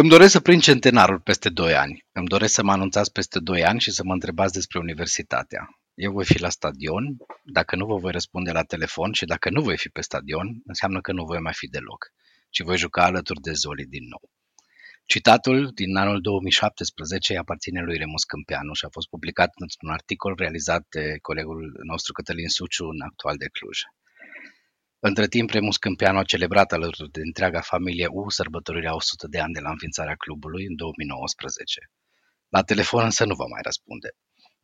Îmi doresc să prind centenarul peste 2 ani. Îmi doresc să mă anunțați peste 2 ani și să mă întrebați despre universitatea. Eu voi fi la stadion, dacă nu vă voi răspunde la telefon și dacă nu voi fi pe stadion, înseamnă că nu voi mai fi deloc, ci voi juca alături de Zoli din nou. Citatul din anul 2017 aparține lui Remus Câmpianu și a fost publicat într-un articol realizat de colegul nostru Cătălin Suciu în actual de Cluj. Între timp, Remus Câmpianu a celebrat alături de întreaga familie U sărbătorirea 100 de ani de la înființarea clubului în 2019. La telefon însă nu va mai răspunde.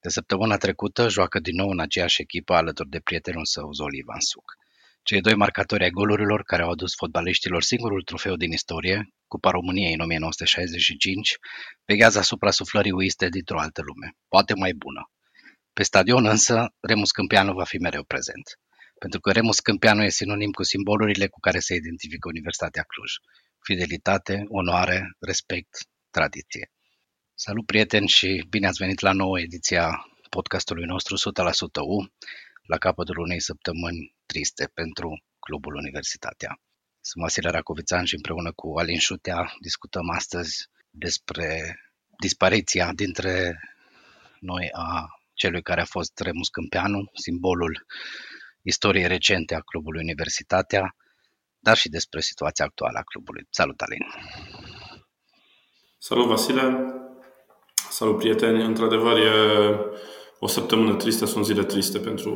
De săptămâna trecută joacă din nou în aceeași echipă alături de prietenul său Zoli Ivan Suc. Cei doi marcatori ai golurilor care au adus fotbaliștilor singurul trofeu din istorie, Cupa României în 1965, veghează asupra suflării uiste dintr-o altă lume, poate mai bună. Pe stadion însă, Remus Câmpianu va fi mereu prezent pentru că Remus Câmpianu e sinonim cu simbolurile cu care se identifică Universitatea Cluj. Fidelitate, onoare, respect, tradiție. Salut prieteni și bine ați venit la nouă ediția podcastului nostru 100% U, la capătul unei săptămâni triste pentru Clubul Universitatea. Sunt Vasile Racovițan și împreună cu Alin Șutea discutăm astăzi despre dispariția dintre noi a celui care a fost Remus Câmpeanu, simbolul istoriei recente a clubului Universitatea, dar și despre situația actuală a clubului. Salut, Alin! Salut, Vasile! Salut, prieteni! Într-adevăr, e o săptămână tristă, sunt zile triste pentru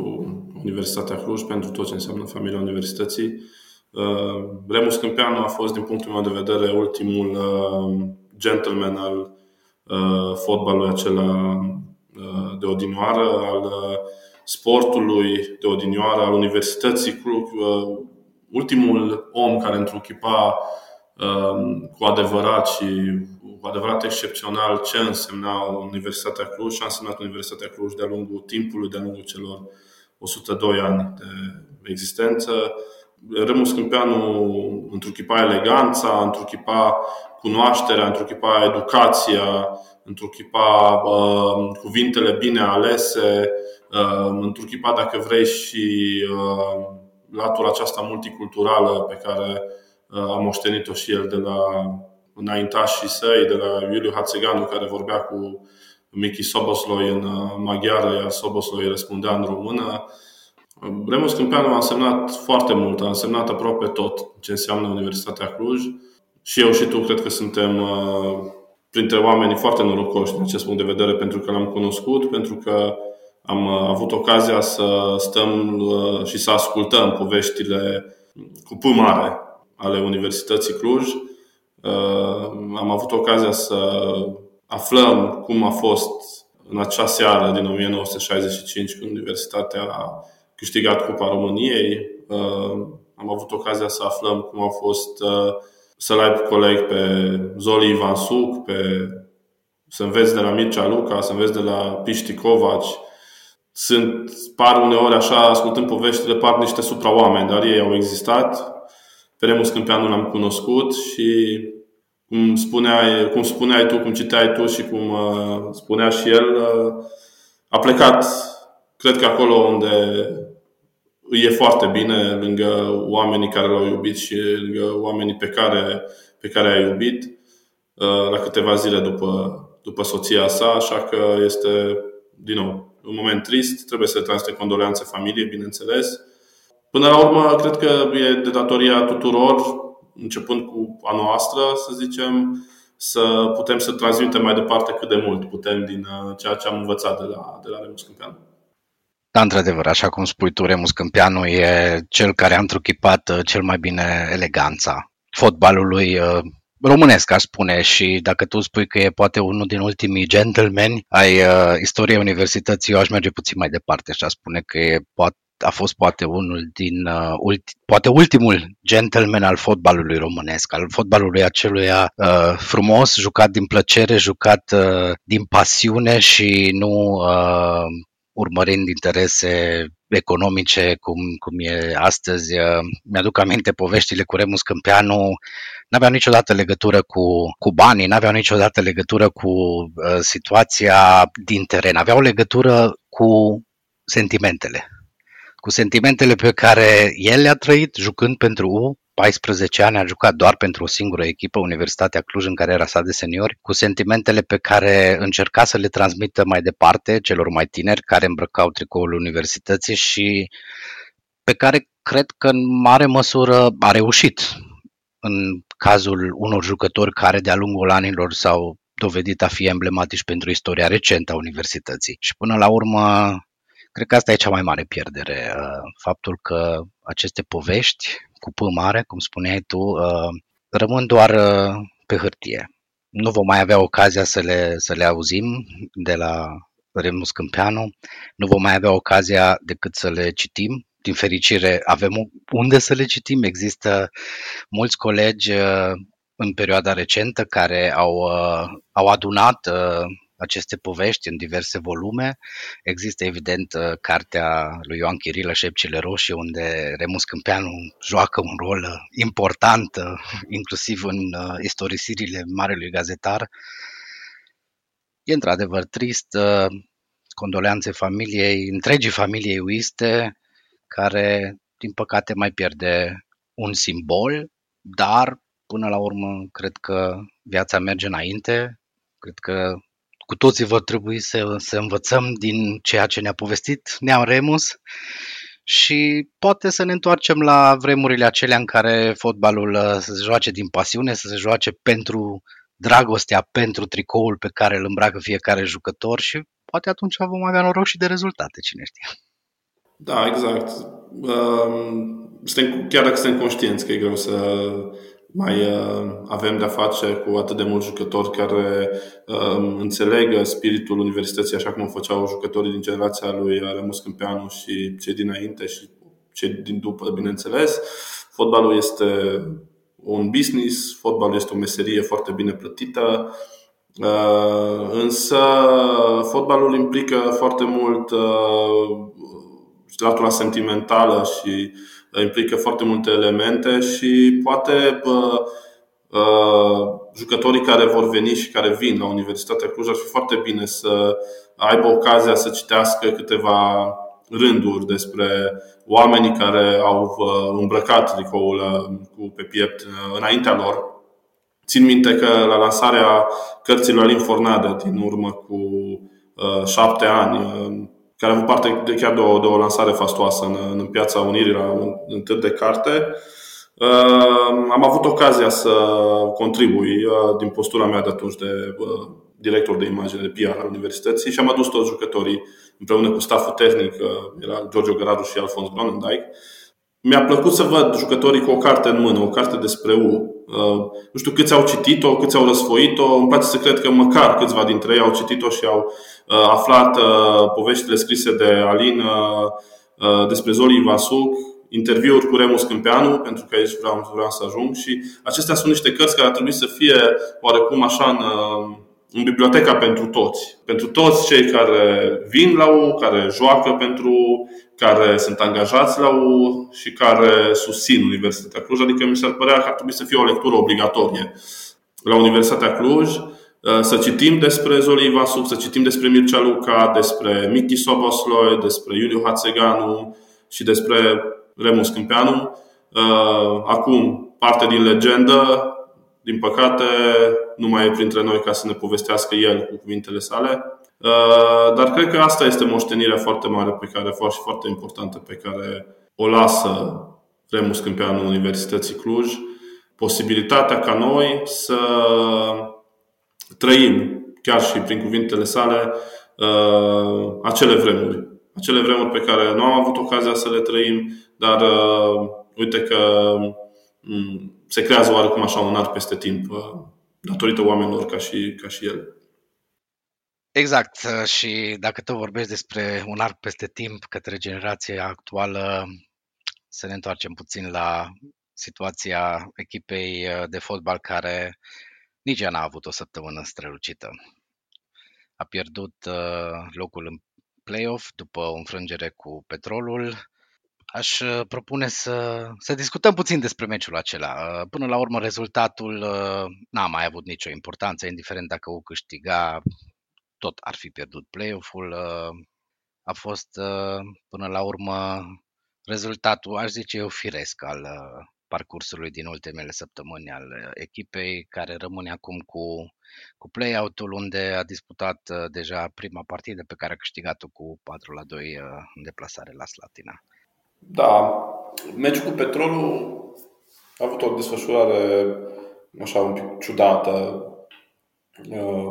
Universitatea Cluj, pentru tot ce înseamnă familia Universității. Uh, Remus Câmpeanu a fost, din punctul meu de vedere, ultimul uh, gentleman al uh, fotbalului acela de odinoară, al sportului de odinioară, al Universității Cluj, uh, ultimul om care întruchipa um, cu adevărat și cu adevărat excepțional ce însemna Universitatea Cluj și a însemnat Universitatea Cluj de-a lungul timpului, de-a lungul celor 102 ani de existență. Remus Câmpeanu întruchipa eleganța, întruchipa cunoașterea, întruchipa educația, întruchipa uh, cuvintele bine alese, uh, întruchipa, dacă vrei, și uh, latura aceasta multiculturală pe care uh, a moștenit-o și el de la înaintașii săi, de la Iuliu Hațeganu, care vorbea cu Michi Sobosloi în uh, maghiară, iar Sobosloi răspundea în română. Remus Câmpeanu a însemnat foarte mult, a însemnat aproape tot ce înseamnă Universitatea Cluj. Și eu și tu cred că suntem uh, printre oamenii foarte norocoși din acest punct de vedere pentru că l-am cunoscut, pentru că am uh, avut ocazia să stăm uh, și să ascultăm poveștile cu P mare ale Universității Cluj. Am avut ocazia să aflăm cum a fost în acea seară din 1965 când Universitatea a câștigat Cupa României. Am avut ocazia să aflăm cum au fost să-l ai coleg pe Zoli Ivan Suc, pe, să înveți de la Mircea Luca, să înveți de la Piști Covaci. Sunt, par uneori așa, ascultând poveștile, par niște supraoameni, dar ei au existat. Pe Remus Câmpeanu l-am cunoscut și cum spuneai, cum spuneai tu, cum citeai tu și cum uh, spunea și el, uh, a plecat, cred că acolo unde îi e foarte bine lângă oamenii care l-au iubit și lângă oamenii pe care, pe care a iubit uh, la câteva zile după, după soția sa, așa că este, din nou, un moment trist, trebuie să transmite condoleanțe familiei, bineînțeles. Până la urmă, cred că e de datoria tuturor, începând cu a noastră, să zicem, să putem să transmitem mai departe cât de mult putem din uh, ceea ce am învățat de la, de la Remus Câmpianu. Da, într-adevăr, așa cum spui tu, Remus Câmpianu e cel care a întruchipat uh, cel mai bine eleganța fotbalului uh, românesc, aș spune, și dacă tu spui că e poate unul din ultimii gentlemen ai uh, istoriei universității, eu aș merge puțin mai departe și aș spune că e poate a fost poate unul din uh, ulti, poate ultimul gentleman al fotbalului românesc, al fotbalului aceluia uh, frumos, jucat din plăcere, jucat uh, din pasiune și nu uh, urmărind interese economice cum, cum e astăzi. Uh, mi-aduc aminte poveștile cu Remus Câmpeanu, n-aveau niciodată legătură cu, cu banii, n-aveau niciodată legătură cu uh, situația din teren, aveau legătură cu sentimentele. Cu sentimentele pe care el le-a trăit jucând pentru U, 14 ani a jucat doar pentru o singură echipă, Universitatea Cluj, în care era sa de seniori, cu sentimentele pe care încerca să le transmită mai departe celor mai tineri care îmbrăcau tricoul universității și pe care cred că în mare măsură a reușit în cazul unor jucători care de-a lungul anilor s-au dovedit a fi emblematici pentru istoria recentă a universității. Și până la urmă, cred că asta e cea mai mare pierdere, uh, faptul că aceste povești cu P mare, cum spuneai tu, uh, rămân doar uh, pe hârtie. Nu vom mai avea ocazia să le, să le auzim de la Remus Câmpeanu, nu vom mai avea ocazia decât să le citim. Din fericire, avem unde să le citim. Există mulți colegi în perioada recentă care au, au adunat aceste povești în diverse volume. Există, evident, uh, cartea lui Ioan Chirilă, Șepcile Roșii, unde Remus Câmpeanu joacă un rol uh, important, uh, inclusiv în istorisirile marelui gazetar. E într-adevăr trist, condoleanțe familiei, întregii familiei uiste, care, din păcate, mai pierde un simbol, dar, până la urmă, cred că viața merge înainte, cred că cu toții vor trebui să, să învățăm din ceea ce ne-a povestit Neam Remus și poate să ne întoarcem la vremurile acelea în care fotbalul uh, să se joace din pasiune, să se joace pentru dragostea, pentru tricoul pe care îl îmbracă fiecare jucător și poate atunci vom avea noroc și de rezultate, cine știe. Da, exact. Um, chiar dacă suntem conștienți că e greu să mai uh, avem de-a face cu atât de mulți jucători care uh, înțeleg spiritul universității așa cum o făceau jucătorii din generația lui Remus Câmpeanu și cei dinainte și cei din după, bineînțeles. Fotbalul este un business, fotbalul este o meserie foarte bine plătită, uh, însă fotbalul implică foarte mult uh, latura sentimentală și implică foarte multe elemente și poate jucătorii care vor veni și care vin la Universitatea Cluj ar fi foarte bine să aibă ocazia să citească câteva rânduri despre oamenii care au îmbrăcat tricoul cu pe piept înaintea lor. Țin minte că la lansarea cărții lui Alin Fornadă din urmă cu șapte ani care a avut parte de, chiar de o, de o lansare fastoasă în, în piața Unirii la un, un târg de carte. Uh, am avut ocazia să contribui uh, din postura mea de atunci de uh, director de imagine de PR al Universității și am adus toți jucătorii împreună cu staful tehnic, uh, era Giorgio Găraru și Alfons Gronendijk. Mi-a plăcut să văd jucătorii cu o carte în mână, o carte despre U. Uh, nu știu câți au citit-o, câți au răsfoit-o. Îmi place să cred că măcar câțiva dintre ei au citit-o și au uh, aflat uh, poveștile scrise de Alin despre Zoli Ivasuc, interviuri cu Remus Câmpeanu, pentru că aici vreau, vreau să ajung și acestea sunt niște cărți care ar trebui să fie oarecum așa în, în biblioteca pentru toți. Pentru toți cei care vin la U, care joacă pentru care sunt angajați la U și care susțin Universitatea Cluj. Adică mi s-ar părea că ar trebui să fie o lectură obligatorie la Universitatea Cluj. Uh, să citim despre Zoli Ivasuc, să citim despre Mircea Luca, despre Miki Sobosloi, despre Iuliu Hațeganu și despre Remus Câmpeanu. Uh, acum, parte din legendă, din păcate, nu mai e printre noi ca să ne povestească el cu cuvintele sale. Uh, dar cred că asta este moștenirea foarte mare pe care, și foarte importantă pe care o lasă Remus Câmpeanu Universității Cluj. Posibilitatea ca noi să trăim, chiar și prin cuvintele sale, uh, acele vremuri. Acele vremuri pe care nu am avut ocazia să le trăim, dar uh, uite că mm, se creează oarecum așa un art peste timp datorită oamenilor ca și, ca și el. Exact. Și dacă tu vorbești despre un arc peste timp către generația actuală, să ne întoarcem puțin la situația echipei de fotbal care nici ea n-a avut o săptămână strălucită. A pierdut locul în play-off după o înfrângere cu Petrolul. Aș propune să, să discutăm puțin despre meciul acela. Până la urmă, rezultatul n-a mai avut nicio importanță, indiferent dacă o câștiga tot ar fi pierdut play-off-ul. Uh, a fost uh, până la urmă rezultatul, aș zice eu, firesc al, uh, parcursului din ultimele săptămâni al echipei, care rămâne acum cu, cu play-out-ul, unde a disputat deja prima partidă pe care a câștigat-o cu 4 la 2 în deplasare la Slatina. Da, meciul cu Petrolul a avut o desfășurare așa un pic ciudată,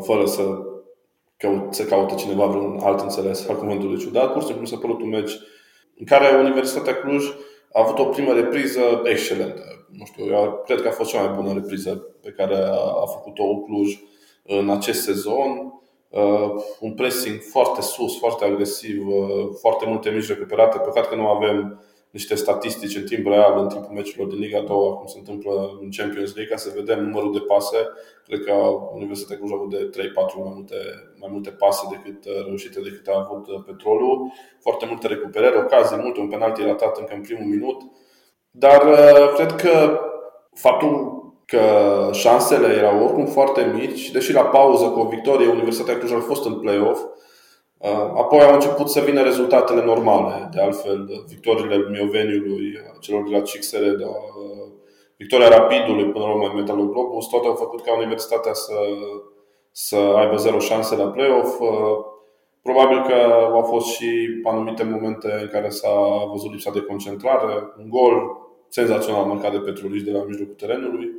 fără să caut, să caute cineva vreun alt înțeles al cuvântului ciudat. Pur și simplu s-a părut un meci în care Universitatea Cluj a avut o primă repriză excelentă. Nu știu, eu cred că a fost cea mai bună repriză pe care a făcut-o Cluj în acest sezon. Uh, un pressing foarte sus, foarte agresiv, uh, foarte multe mici recuperate. Păcat că nu avem niște statistici în timp real în timpul meciurilor din Liga 2, cum se întâmplă în Champions League, ca să vedem numărul de pase. Cred că Universitatea Cluj a avut de 3-4 mai multe, mai multe pase decât uh, reușite decât a avut uh, Petrolul. Foarte multe recuperări, ocazii multe, un penalti ratat încă în primul minut. Dar uh, cred că faptul că șansele erau oricum foarte mici, deși la pauză cu o victorie Universitatea Cluj a fost în play-off, Uh, apoi au început să vină rezultatele normale, de altfel, victoriile Mioveniului, celor de la CXR, de uh, victoria Rapidului până la urmă Metalul Globus, toate au făcut ca Universitatea să, să aibă zero șanse la play-off. Uh, probabil că au fost și anumite momente în care s-a văzut lipsa de concentrare, un gol senzațional marcat de Petrolici de la mijlocul terenului.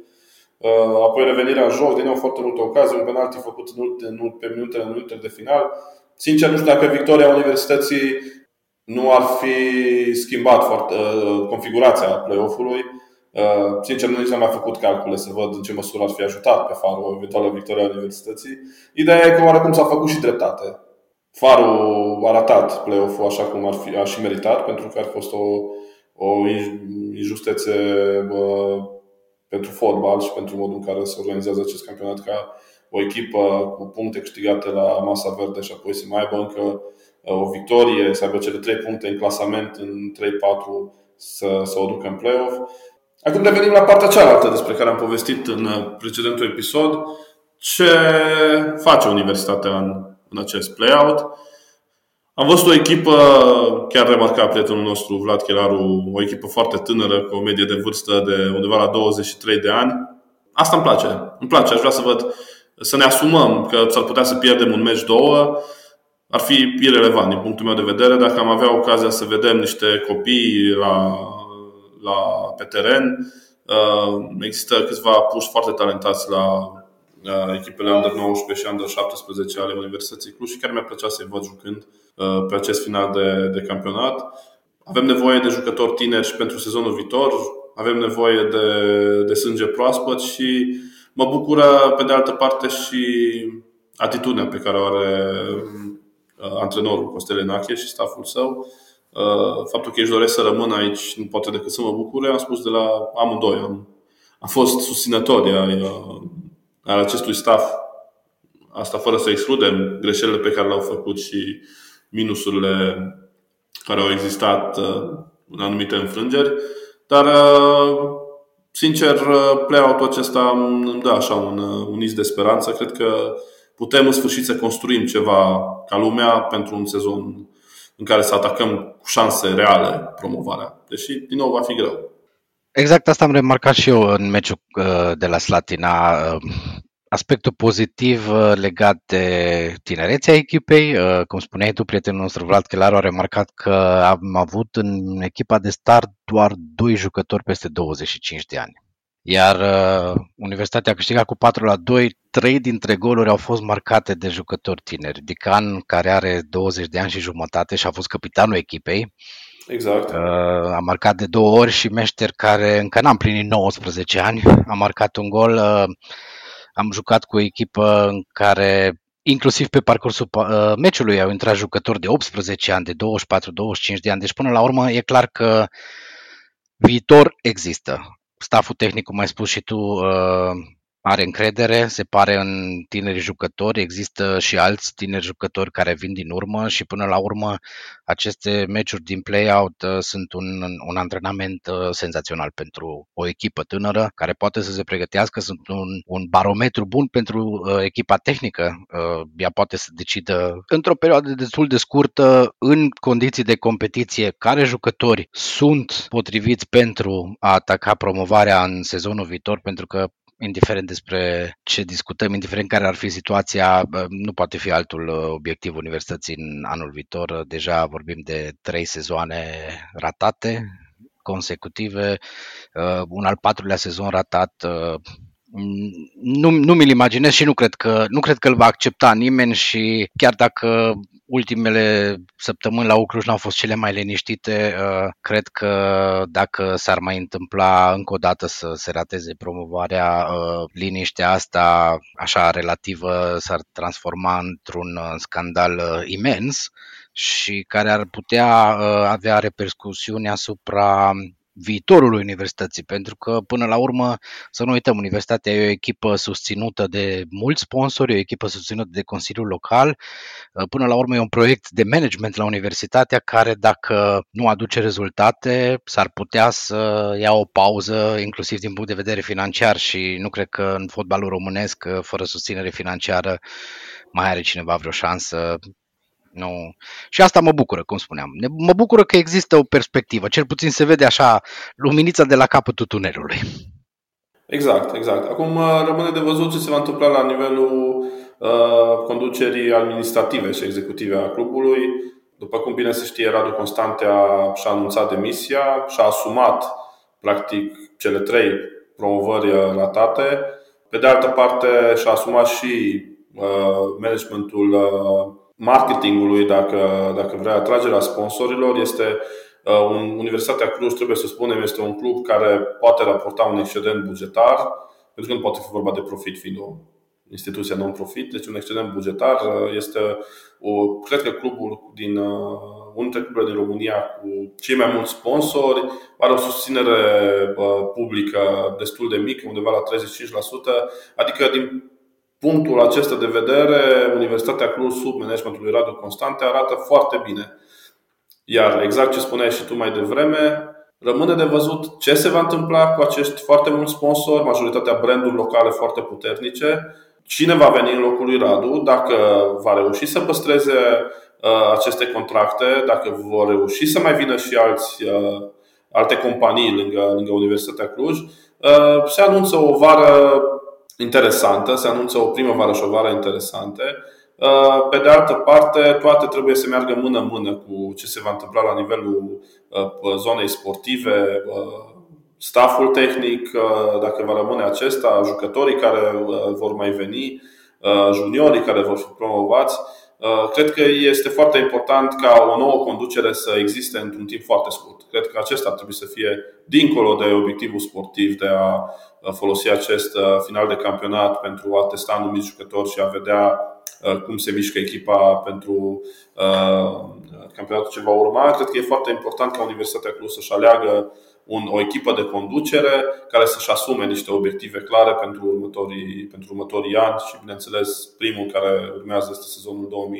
Apoi revenirea în joc, din nou foarte multe ocazii, un penalti făcut în, pe minutele, în minutele de final Sincer, nu știu dacă victoria Universității nu ar fi schimbat foarte, uh, configurația play-off-ului. Uh, sincer, nici n-am mai făcut calcule să văd în ce măsură ar fi ajutat pe Faru o eventuală victoria Universității. Ideea e că oarecum s-a făcut și dreptate. Farul a ratat play-off-ul așa cum ar fi, a și meritat, pentru că ar fost o, o injustețe bă, pentru fotbal și pentru modul în care se organizează acest campionat ca o echipă cu puncte câștigate la masa verde și apoi să mai aibă încă uh, o victorie, să aibă cele trei puncte în clasament în 3-4 să, să o ducă în play-off. Acum revenim la partea cealaltă despre care am povestit în uh, precedentul episod. Ce face Universitatea în, în acest play-out? Am văzut o echipă, chiar remarca prietenul nostru Vlad Chelaru, o echipă foarte tânără, cu o medie de vârstă de undeva la 23 de ani. Asta îmi place. Îmi place. Aș vrea să văd să ne asumăm că s-ar putea să pierdem un meci două, ar fi irrelevant din punctul meu de vedere. Dacă am avea ocazia să vedem niște copii la, la, pe teren, uh, există câțiva puși foarte talentați la echipele Under 19 și Under 17 ale Universității Cluj și chiar mi-a plăcea să-i văd jucând uh, pe acest final de, de campionat. Avem nevoie de jucători tineri și pentru sezonul viitor, avem nevoie de, de sânge proaspăt și Mă bucură, pe de altă parte, și atitudinea pe care o are uh, antrenorul Costel Enache și staful său. Uh, faptul că își doresc să rămână aici nu poate decât să mă bucure. Am spus de la amândoi. Am, am fost susținători ai, uh, al acestui staff. Asta fără să excludem greșelile pe care le-au făcut și minusurile care au existat în anumite înfrângeri. Dar Sincer, play-out-ul acesta îmi dă așa un, un iz de speranță. Cred că putem în sfârșit să construim ceva ca lumea pentru un sezon în care să atacăm cu șanse reale promovarea. Deși, din nou, va fi greu. Exact asta am remarcat și eu în meciul uh, de la Slatina. Uh, aspectul pozitiv uh, legat de tinerețea echipei. Cum spuneai tu, prietenul nostru Vlad Chelaru a remarcat că am avut în echipa de start doar doi jucători peste 25 de ani. Iar uh, Universitatea a câștigat cu 4 la 2, trei dintre goluri au fost marcate de jucători tineri. Dican, care are 20 de ani și jumătate și a fost capitanul echipei, Exact. Uh, a marcat de două ori și Meșter, care încă n-a împlinit 19 ani, a marcat un gol. Uh, am jucat cu o echipă în care inclusiv pe parcursul uh, meciului au intrat jucători de 18 ani, de 24-25 de ani. Deci până la urmă e clar că viitor există. Staful tehnic, cum ai spus și tu, uh, are încredere, se pare în tineri jucători, există și alți tineri jucători care vin din urmă și până la urmă aceste meciuri din play-out uh, sunt un, un antrenament uh, senzațional pentru o echipă tânără care poate să se pregătească, sunt un, un barometru bun pentru uh, echipa tehnică. Uh, ea poate să decidă într-o perioadă destul de scurtă, în condiții de competiție, care jucători sunt potriviți pentru a ataca promovarea în sezonul viitor, pentru că indiferent despre ce discutăm, indiferent care ar fi situația, nu poate fi altul uh, obiectiv universității în anul viitor. Deja vorbim de trei sezoane ratate consecutive, uh, un al patrulea sezon ratat uh, nu, nu mi-l imaginez și nu cred, că, nu cred că îl va accepta nimeni și chiar dacă ultimele săptămâni la Ucluj n-au fost cele mai liniștite, uh, cred că dacă s-ar mai întâmpla încă o dată să se rateze promovarea, uh, liniștea asta așa relativă s-ar transforma într-un uh, scandal imens și care ar putea avea repercusiuni asupra viitorul universității, pentru că până la urmă, să nu uităm, universitatea e o echipă susținută de mulți sponsori, o echipă susținută de Consiliul Local, până la urmă e un proiect de management la universitatea care dacă nu aduce rezultate, s-ar putea să ia o pauză, inclusiv din punct de vedere financiar și nu cred că în fotbalul românesc, fără susținere financiară, mai are cineva vreo șansă nu. Și asta mă bucură, cum spuneam. Mă bucură că există o perspectivă, cel puțin se vede așa luminița de la capătul tunelului. Exact, exact. Acum uh, rămâne de văzut ce se va întâmpla la nivelul uh, conducerii administrative și executive a clubului. După cum bine se știe, Radu Constantea și-a anunțat demisia și-a asumat practic cele trei promovări uh, ratate. Pe de altă parte, și-a asumat și uh, managementul uh, marketingului, dacă, dacă vrea, atragerea sponsorilor, este uh, un, Universitatea Cluj, trebuie să spunem, este un club care poate raporta un excedent bugetar, pentru că nu poate fi vorba de profit fiind o instituție non-profit, deci un excedent bugetar uh, este, o, cred că clubul din uh, unul dintre cluburile din România cu cei mai mulți sponsori, are o susținere publică destul de mică, undeva la 35%, adică din punctul acesta de vedere, Universitatea Cluj, sub managementul lui Radu Constante, arată foarte bine. Iar exact ce spuneai și tu mai devreme, rămâne de văzut ce se va întâmpla cu acești foarte mulți sponsori, majoritatea branduri locale foarte puternice, cine va veni în locul lui Radu, dacă va reuși să păstreze uh, aceste contracte, dacă vor reuși să mai vină și alți, uh, alte companii lângă, lângă Universitatea Cluj. Uh, se anunță o vară interesantă, se anunță o primăvară și o vară interesante. Uh, pe de altă parte, toate trebuie să meargă mână-mână cu ce se va întâmpla la nivelul uh, zonei sportive, uh, staful tehnic, dacă va rămâne acesta, jucătorii care vor mai veni, juniorii care vor fi promovați. Cred că este foarte important ca o nouă conducere să existe într-un timp foarte scurt. Cred că acesta ar trebui să fie, dincolo de obiectivul sportiv, de a folosi acest uh, final de campionat pentru a testa anumiți jucători și a vedea uh, cum se mișcă echipa pentru uh, campionatul ce va urma. Cred că e foarte important ca Universitatea Cluj să-și aleagă un, o echipă de conducere care să-și asume niște obiective clare pentru următorii, pentru următorii ani și, bineînțeles, primul care urmează este sezonul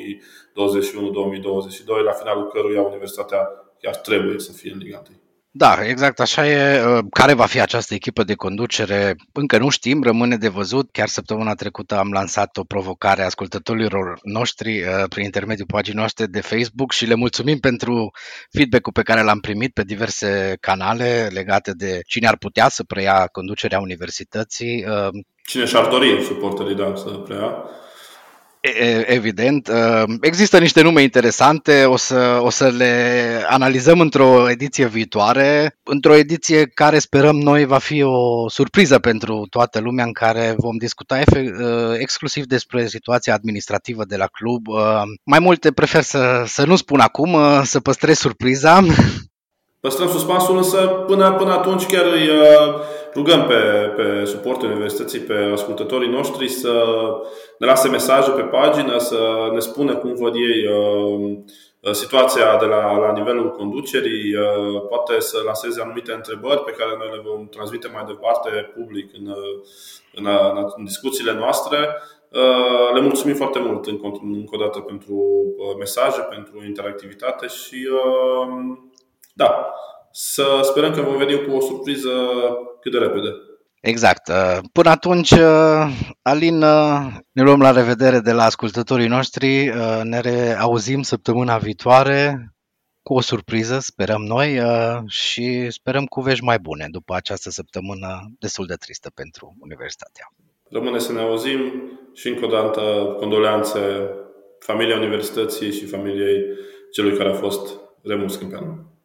2021-2022, la finalul căruia Universitatea chiar trebuie să fie în Liga 1. Da, exact așa e. Uh, care va fi această echipă de conducere? Încă nu știm, rămâne de văzut. Chiar săptămâna trecută am lansat o provocare ascultătorilor noștri uh, prin intermediul paginii noastre de Facebook și le mulțumim pentru feedback-ul pe care l-am primit pe diverse canale legate de cine ar putea să preia conducerea universității. Uh, cine și-ar dori suporterii, da, să preia. Evident. Există niște nume interesante, o să, o să le analizăm într-o ediție viitoare, într-o ediție care sperăm noi va fi o surpriză pentru toată lumea în care vom discuta exclusiv despre situația administrativă de la club. Mai multe prefer să, să nu spun acum, să păstrez surpriza. Păstrăm suspansul, însă până, până atunci chiar îi uh, rugăm pe, pe suportul universității, pe ascultătorii noștri să ne lase mesaje pe pagină, să ne spună cum văd ei uh, situația de la, la nivelul conducerii, poate să lanseze anumite întrebări pe care noi le vom transmite mai departe public în, în, în discuțiile noastre. Le mulțumim foarte mult încă o dată pentru mesaje, pentru interactivitate și da, să sperăm că vom veni cu o surpriză cât de repede. Exact. Uh, până atunci, uh, Alin, uh, ne luăm la revedere de la ascultătorii noștri. Ne reauzim săptămâna viitoare cu o surpriză, sperăm noi, și sperăm cu vești mai bune după această săptămână destul de tristă pentru Universitatea. Rămâne să ne auzim și încă o dată condoleanțe familiei Universității și familiei celui care a fost Remus Câmpeanu.